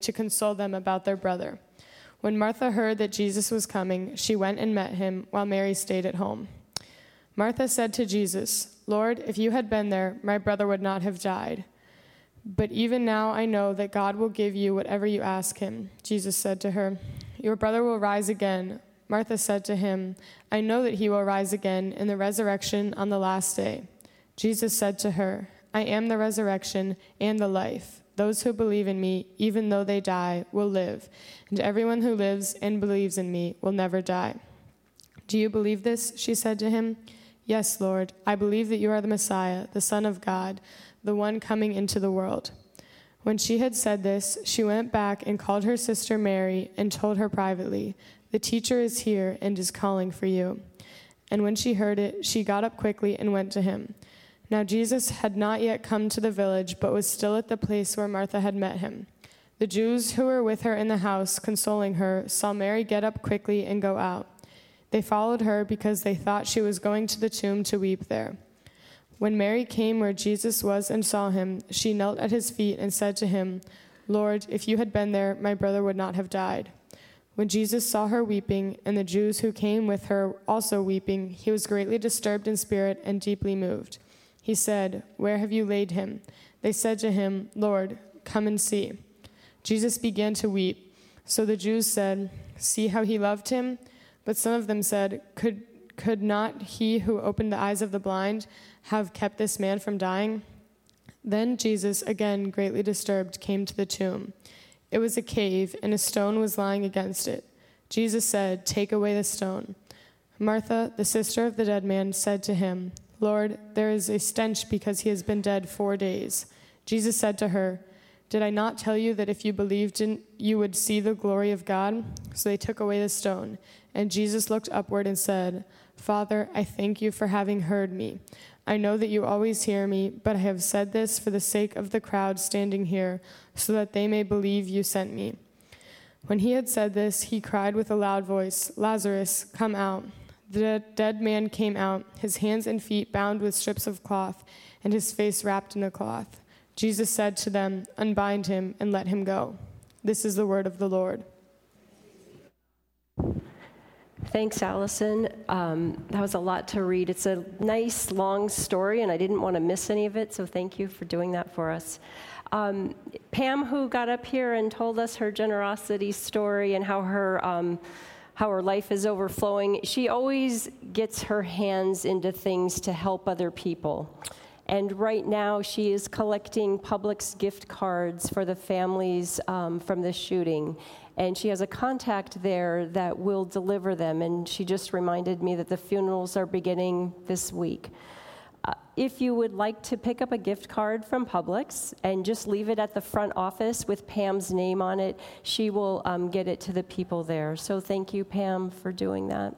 to console them about their brother. When Martha heard that Jesus was coming, she went and met him, while Mary stayed at home. Martha said to Jesus, Lord, if you had been there, my brother would not have died. But even now I know that God will give you whatever you ask him. Jesus said to her, Your brother will rise again. Martha said to him, I know that he will rise again in the resurrection on the last day. Jesus said to her, I am the resurrection and the life. Those who believe in me, even though they die, will live, and everyone who lives and believes in me will never die. Do you believe this? She said to him. Yes, Lord, I believe that you are the Messiah, the Son of God, the one coming into the world. When she had said this, she went back and called her sister Mary and told her privately, The teacher is here and is calling for you. And when she heard it, she got up quickly and went to him. Now Jesus had not yet come to the village, but was still at the place where Martha had met him. The Jews who were with her in the house, consoling her, saw Mary get up quickly and go out. They followed her because they thought she was going to the tomb to weep there. When Mary came where Jesus was and saw him, she knelt at his feet and said to him, Lord, if you had been there, my brother would not have died. When Jesus saw her weeping, and the Jews who came with her also weeping, he was greatly disturbed in spirit and deeply moved. He said, Where have you laid him? They said to him, Lord, come and see. Jesus began to weep. So the Jews said, See how he loved him? But some of them said, Could, could not he who opened the eyes of the blind have kept this man from dying? Then Jesus, again greatly disturbed, came to the tomb. It was a cave, and a stone was lying against it. Jesus said, Take away the stone. Martha, the sister of the dead man, said to him, Lord, there is a stench because he has been dead four days. Jesus said to her, Did I not tell you that if you believed in you would see the glory of God? So they took away the stone. And Jesus looked upward and said, Father, I thank you for having heard me. I know that you always hear me, but I have said this for the sake of the crowd standing here, so that they may believe you sent me. When he had said this, he cried with a loud voice, Lazarus, come out. The dead man came out, his hands and feet bound with strips of cloth, and his face wrapped in a cloth. Jesus said to them, Unbind him and let him go. This is the word of the Lord. Thanks, Allison. Um, that was a lot to read. It's a nice, long story, and I didn't want to miss any of it, so thank you for doing that for us. Um, Pam, who got up here and told us her generosity story and how her um, how her life is overflowing, she always gets her hands into things to help other people. And right now, she is collecting Publix gift cards for the families um, from the shooting and she has a contact there that will deliver them. And she just reminded me that the funerals are beginning this week. Uh, if you would like to pick up a gift card from Publix and just leave it at the front office with Pam's name on it, she will um, get it to the people there. So thank you, Pam, for doing that.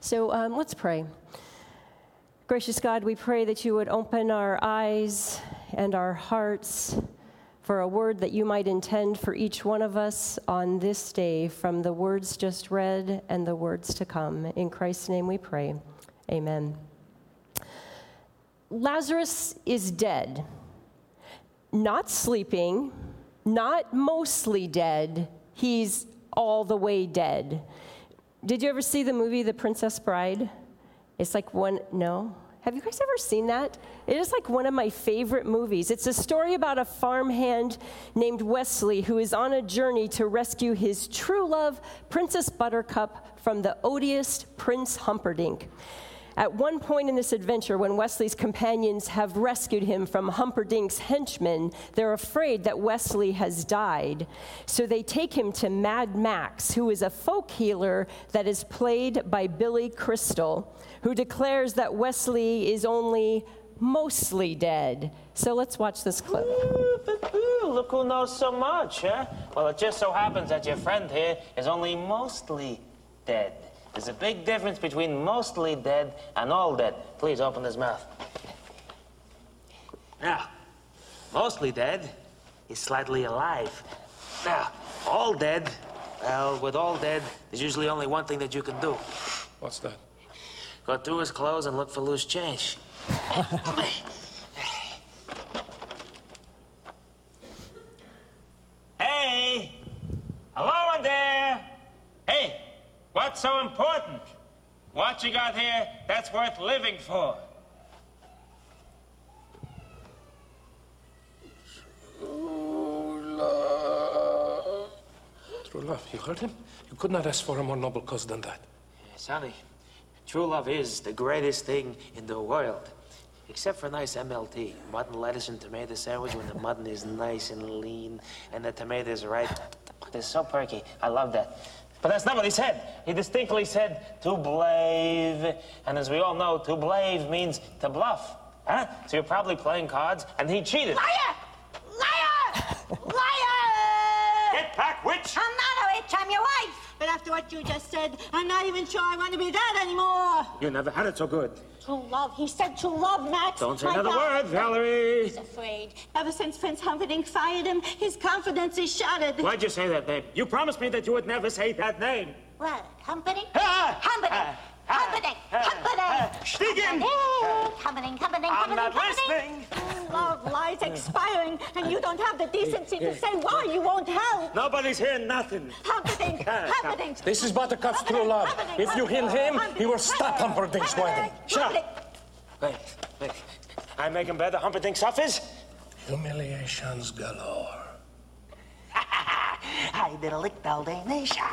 So um, let's pray. Gracious God, we pray that you would open our eyes and our hearts for a word that you might intend for each one of us on this day from the words just read and the words to come. In Christ's name we pray. Amen. Lazarus is dead, not sleeping, not mostly dead, he's all the way dead. Did you ever see the movie The Princess Bride? It's like one, no? Have you guys ever seen that? It is like one of my favorite movies. It's a story about a farmhand named Westley who is on a journey to rescue his true love, Princess Buttercup, from the odious Prince Humperdinck. At one point in this adventure, when Westley's companions have rescued him from Humperdinck's henchmen, they're afraid that Westley has died. So they take him to Mad Max, who is a folk healer that is played by Billy Crystal, who declares that Westley is only mostly dead. So let's watch this clip. Look who knows so much, huh? Well, it just so happens that your friend here is only mostly dead. There's a big difference between mostly dead and all dead. Please open his mouth. Now, mostly dead is slightly alive. Now, all dead, well, with all dead, there's usually only one thing that you can do. What's that? Go through his clothes and look for loose change. hey! what's so important? What you got here that's worth living for? True love, True love. you heard him? You could not ask for a more noble cause than that. Sonny, true love is the greatest thing in the world. Except for nice MLT, mutton, lettuce, and tomato sandwich when the mutton is nice and lean and the tomatoes right. They're so perky. I love that. But that's not what he said. He distinctly said to blave. And as we all know, to blave means to bluff. Huh? So you're probably playing cards and he cheated. Liar! What you just said, I'm not even sure I want to be that anymore. You never had it so good. True love. He said true love, Max. Don't say My another God. word, Valerie. He's afraid. Ever since Prince Humperdinck fired him, his confidence is shattered. Why'd you say that name? You promised me that you would never say that name. What? Humperdinck? Ah! Humperdinck! Ah! Humperdinck! Ah! Humperdinck! Stiegen! Humperdinck! Humperdinck! I'm not Humperdinck! Humperdinck! Love lies expiring, and you don't have the decency to say why you won't help. Nobody's hearing nothing. Humperdinck! Humperdinck! This is Buttercup's true love. If you kill him, he will stop Humperdinck's wedding. Shut up. Wait, wait. I make him better. Humperdinck suffers? Humiliations galore. I did a lick Nation.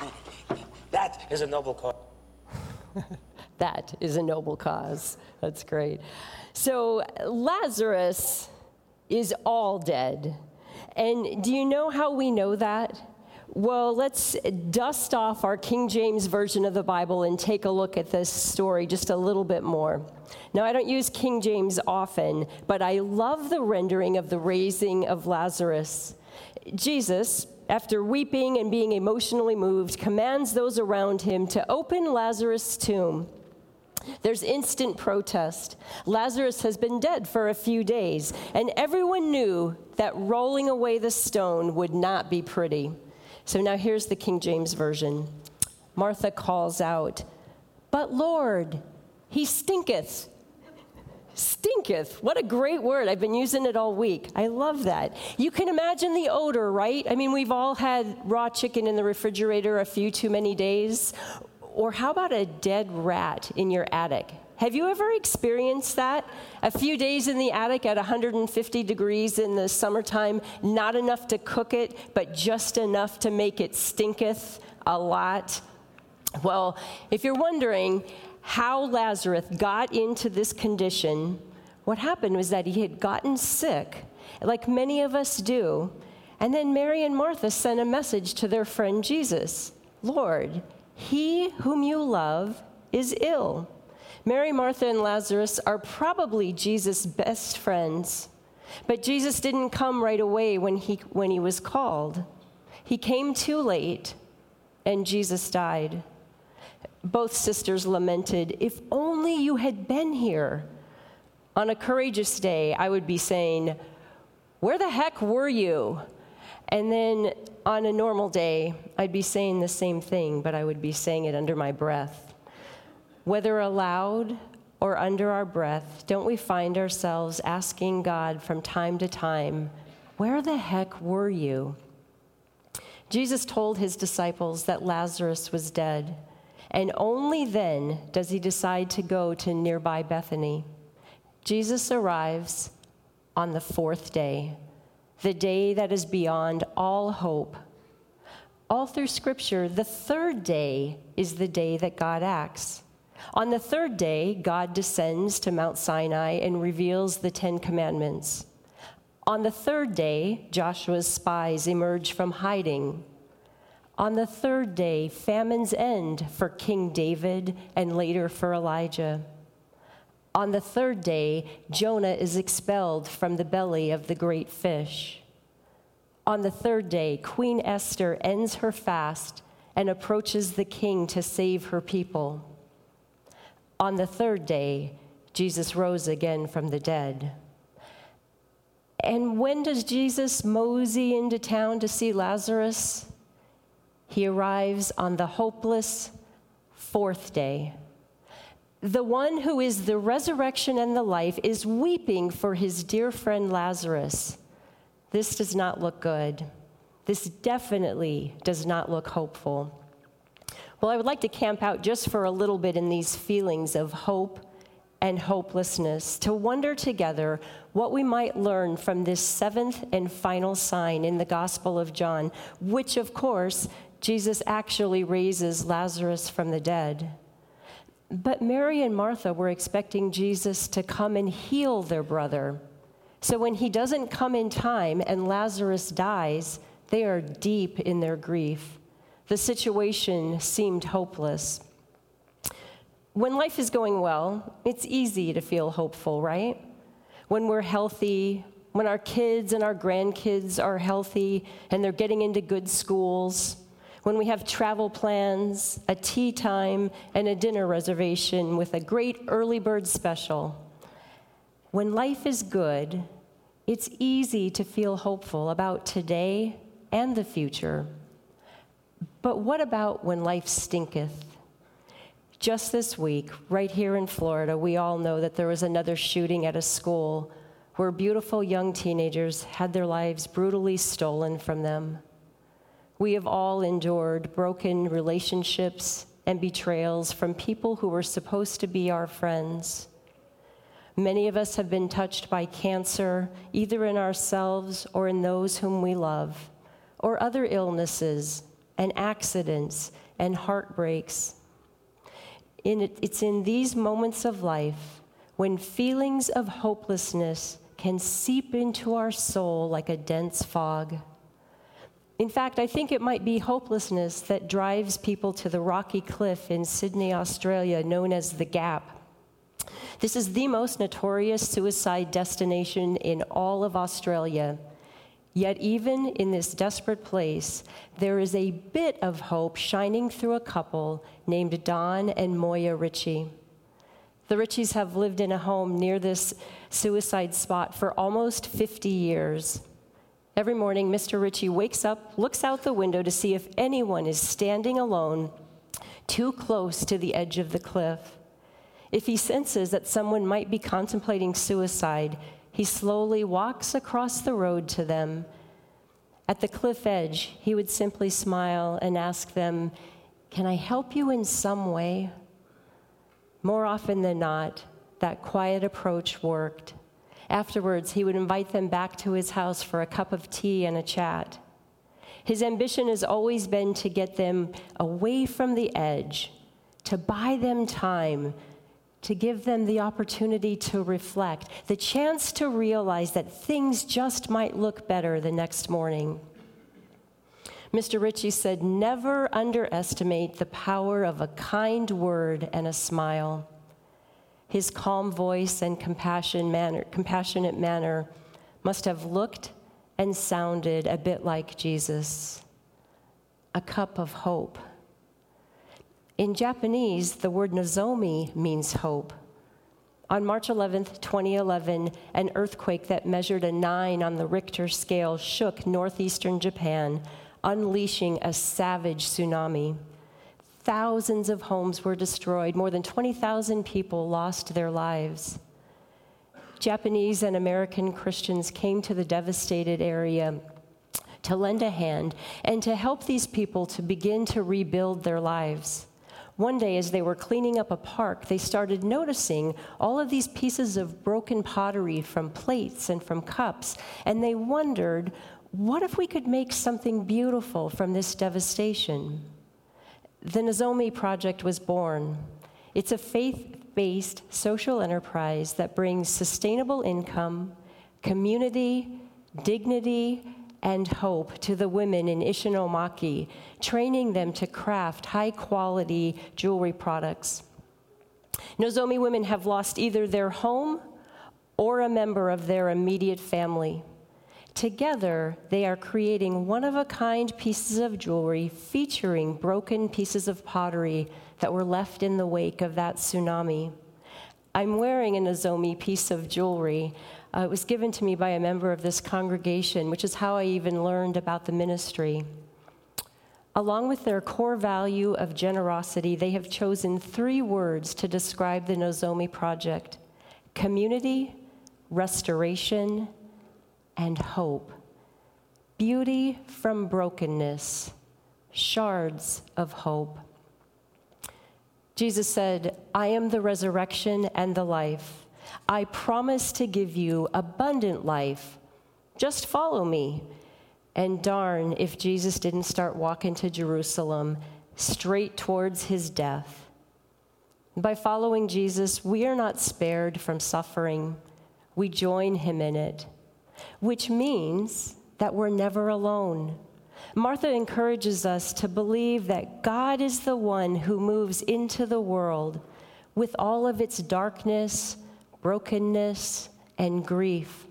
That is a noble cause. That is a noble cause. That's great. So Lazarus is all dead. And do you know how we know that? Well, let's dust off our King James Version of the Bible and take a look at this story just a little bit more. Now, I don't use King James often, but I love the rendering of the raising of Lazarus. Jesus, after weeping and being emotionally moved, commands those around him to open Lazarus' tomb. There's instant protest. Lazarus has been dead for a few days, and everyone knew that rolling away the stone would not be pretty. So now here's the King James Version. Martha calls out, But Lord, he stinketh. Stinketh. What a great word. I've been using it all week. I love that. You can imagine the odor, right? I mean, we've all had raw chicken in the refrigerator a few too many days. Or how about a dead rat in your attic? Have you ever experienced that? A few days in the attic at 150 degrees in the summertime, not enough to cook it, but just enough to make it stinketh a lot. Well, if you're wondering how Lazarus got into this condition, what happened was that he had gotten sick, like many of us do. And then Mary and Martha sent a message to their friend Jesus Lord, he whom you love is ill. Mary, Martha, and Lazarus are probably Jesus' best friends. But Jesus didn't come right away when he, when he was called. He came too late, and Jesus died. Both sisters lamented, If only you had been here. On a courageous day, I would be saying, Where the heck were you? And then on a normal day, I'd be saying the same thing, but I would be saying it under my breath. Whether aloud or under our breath, don't we find ourselves asking God from time to time, Where the heck were you? Jesus told his disciples that Lazarus was dead, and only then does he decide to go to nearby Bethany. Jesus arrives on the fourth day, the day that is beyond all hope. All through Scripture, the third day is the day that God acts. On the third day, God descends to Mount Sinai and reveals the Ten Commandments. On the third day, Joshua's spies emerge from hiding. On the third day, famines end for King David and later for Elijah. On the third day, Jonah is expelled from the belly of the great fish. On the third day, Queen Esther ends her fast and approaches the king to save her people. On the third day, Jesus rose again from the dead. And when does Jesus mosey into town to see Lazarus? He arrives on the hopeless fourth day. The one who is the resurrection and the life is weeping for his dear friend Lazarus. This does not look good. This definitely does not look hopeful. Well, I would like to camp out just for a little bit in these feelings of hope and hopelessness, to wonder together what we might learn from this seventh and final sign in the Gospel of John, which, of course, Jesus actually raises Lazarus from the dead. But Mary and Martha were expecting Jesus to come and heal their brother. So when he doesn't come in time and Lazarus dies, they are deep in their grief. The situation seemed hopeless. When life is going well, it's easy to feel hopeful, right? When we're healthy, when our kids and our grandkids are healthy and they're getting into good schools, when we have travel plans, a tee time, and a dinner reservation with a great early bird special. When life is good, it's easy to feel hopeful about today and the future. But what about when life stinketh? Just this week, right here in Florida, we all know that there was another shooting at a school where beautiful young teenagers had their lives brutally stolen from them. We have all endured broken relationships and betrayals from people who were supposed to be our friends. Many of us have been touched by cancer, either in ourselves or in those whom we love, or other illnesses and accidents and heartbreaks. In it, it's in these moments of life when feelings of hopelessness can seep into our soul like a dense fog. In fact, I think it might be hopelessness that drives people to the rocky cliff in Sydney, Australia, known as the Gap. This is the most notorious suicide destination in all of Australia. Yet, even in this desperate place, there is a bit of hope shining through a couple named Don and Moya Ritchie. The Ritchies have lived in a home near this suicide spot for almost 50 years. Every morning, Mr. Ritchie wakes up, looks out the window to see if anyone is standing alone too close to the edge of the cliff. If he senses that someone might be contemplating suicide, he slowly walks across the road to them. At the cliff edge, he would simply smile and ask them, Can I help you in some way? More often than not, that quiet approach worked. Afterwards, he would invite them back to his house for a cup of tea and a chat. His ambition has always been to get them away from the edge, to buy them time, to give them the opportunity to reflect, the chance to realize that things just might look better the next morning. Mr. Ritchie said, Never underestimate the power of a kind word and a smile. His calm voice and compassion manner, compassionate manner must have looked and sounded a bit like Jesus. A cup of hope. In Japanese, the word nozomi means hope. On March 11, 2011, an earthquake that measured a nine on the Richter scale shook northeastern Japan, unleashing a savage tsunami. Thousands of homes were destroyed. More than 20,000 people lost their lives. Japanese and American Christians came to the devastated area to lend a hand and to help these people to begin to rebuild their lives. One day, as they were cleaning up a park, they started noticing all of these pieces of broken pottery from plates and from cups, and they wondered what if we could make something beautiful from this devastation? The Nozomi Project was born. It's a faith based social enterprise that brings sustainable income, community, dignity, and hope to the women in Ishinomaki, training them to craft high quality jewelry products. Nozomi women have lost either their home or a member of their immediate family. Together, they are creating one of a kind pieces of jewelry featuring broken pieces of pottery that were left in the wake of that tsunami. I'm wearing a Nozomi piece of jewelry. Uh, it was given to me by a member of this congregation, which is how I even learned about the ministry. Along with their core value of generosity, they have chosen three words to describe the Nozomi project community, restoration, and hope, beauty from brokenness, shards of hope. Jesus said, I am the resurrection and the life. I promise to give you abundant life. Just follow me. And darn if Jesus didn't start walking to Jerusalem straight towards his death. By following Jesus, we are not spared from suffering, we join him in it, which means that we're never alone. Martha encourages us to believe that God is the one who moves into the world with all of its darkness, brokenness, and grief.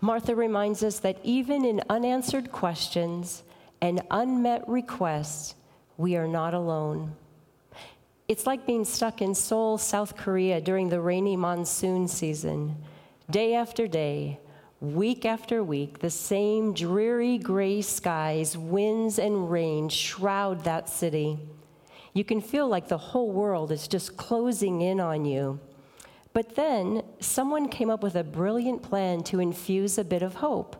Martha reminds us that even in unanswered questions and unmet requests, we are not alone. It's like being stuck in Seoul, South Korea during the rainy monsoon season. Day after day, week after week, the same dreary gray skies, winds, and rain shroud that city. You can feel like the whole world is just closing in on you. But then someone came up with a brilliant plan to infuse a bit of hope.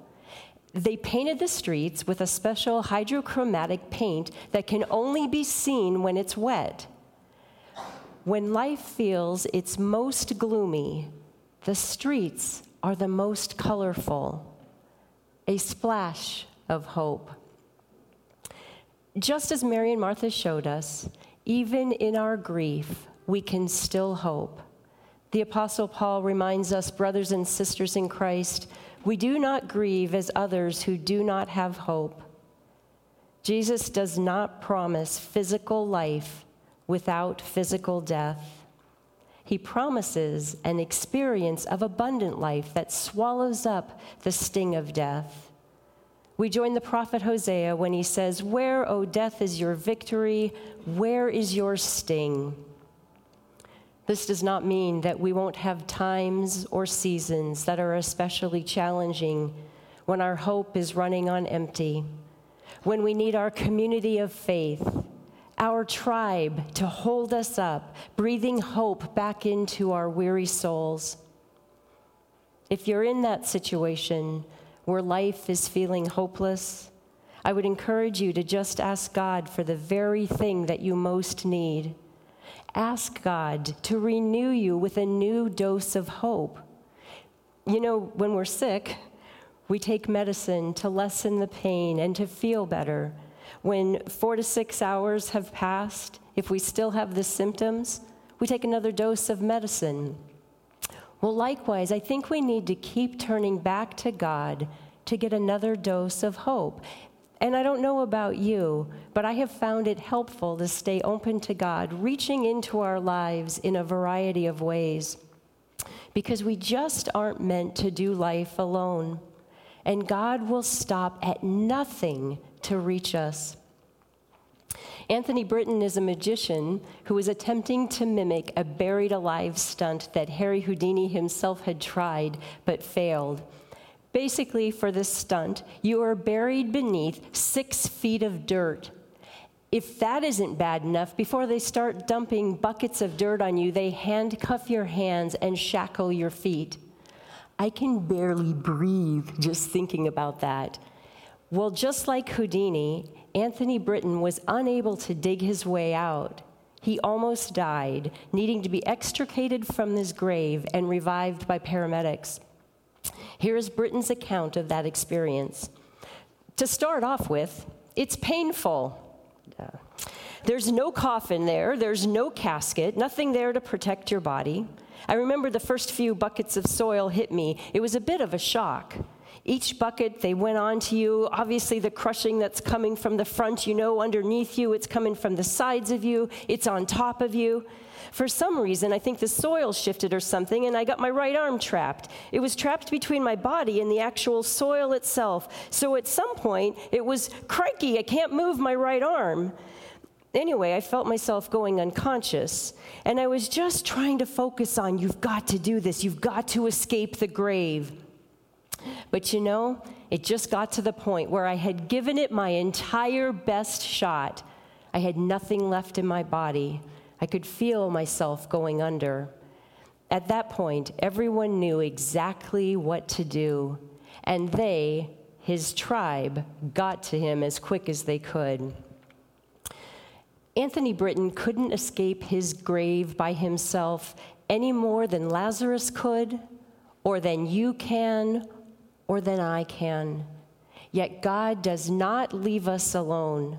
They painted the streets with a special hydrochromatic paint that can only be seen when it's wet. When life feels its most gloomy, the streets are the most colorful. A splash of hope. Just as Mary and Martha showed us, even in our grief, we can still hope. The Apostle Paul reminds us, brothers and sisters in Christ, we do not grieve as others who do not have hope. Jesus does not promise physical life without physical death. He promises an experience of abundant life that swallows up the sting of death. We join the prophet Hosea when he says, Where, O death, is your victory? Where is your sting? This does not mean that we won't have times or seasons that are especially challenging when our hope is running on empty, when we need our community of faith, our tribe to hold us up, breathing hope back into our weary souls. If you're in that situation where life is feeling hopeless, I would encourage you to just ask God for the very thing that you most need ask God to renew you with a new dose of hope. You know, when we're sick, we take medicine to lessen the pain and to feel better. When four to six hours have passed, if we still have the symptoms, we take another dose of medicine. Well, likewise, I think we need to keep turning back to God to get another dose of hope. And I don't know about you, but I have found it helpful to stay open to God, reaching into our lives in a variety of ways. Because we just aren't meant to do life alone. And God will stop at nothing to reach us. Anthony Britton is a magician who is attempting to mimic a buried alive stunt that Harry Houdini himself had tried but failed. Basically, for this stunt, you are buried beneath six feet of dirt. If that isn't bad enough, before they start dumping buckets of dirt on you, they handcuff your hands and shackle your feet. I can barely breathe just thinking about that. Well, just like Houdini, Anthony Britton was unable to dig his way out. He almost died, needing to be extricated from his grave and revived by paramedics. Here is Britton's account of that experience. To start off with, it's painful. Uh, there's no coffin there, there's no casket, nothing there to protect your body. I remember the first few buckets of soil hit me. It was a bit of a shock. Each bucket, they went on to you. Obviously, the crushing that's coming from the front, you know, underneath you, it's coming from the sides of you, it's on top of you. For some reason, I think the soil shifted or something, and I got my right arm trapped. It was trapped between my body and the actual soil itself. So at some point, it was crikey, I can't move my right arm. Anyway, I felt myself going unconscious, and I was just trying to focus on you've got to do this, you've got to escape the grave. But you know, it just got to the point where I had given it my entire best shot. I had nothing left in my body. I could feel myself going under. At that point, everyone knew exactly what to do, and they, his tribe, got to him as quick as they could. Anthony Britton couldn't escape his grave by himself any more than Lazarus could, or than you can, or than I can. Yet God does not leave us alone.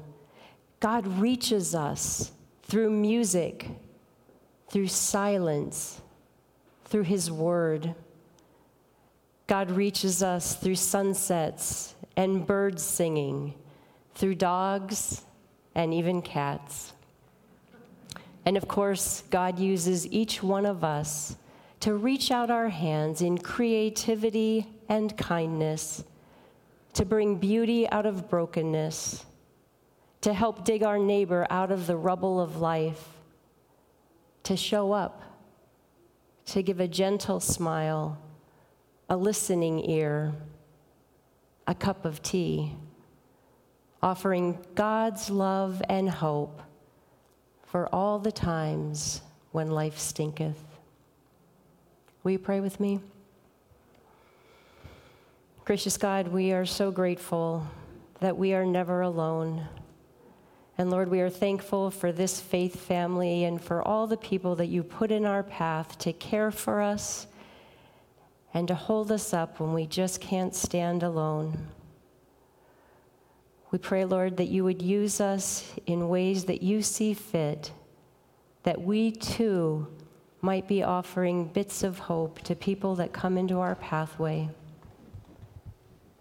God reaches us through music, through silence, through His Word. God reaches us through sunsets and birds singing, through dogs and even cats. And of course, God uses each one of us to reach out our hands in creativity and kindness, to bring beauty out of brokenness, to help dig our neighbor out of the rubble of life, to show up, to give a gentle smile, a listening ear, a cup of tea, offering God's love and hope for all the times when life stinketh. Will you pray with me? Gracious God, we are so grateful that we are never alone. And Lord, we are thankful for this faith family and for all the people that you put in our path to care for us and to hold us up when we just can't stand alone. We pray, Lord, that you would use us in ways that you see fit, that we too might be offering bits of hope to people that come into our pathway.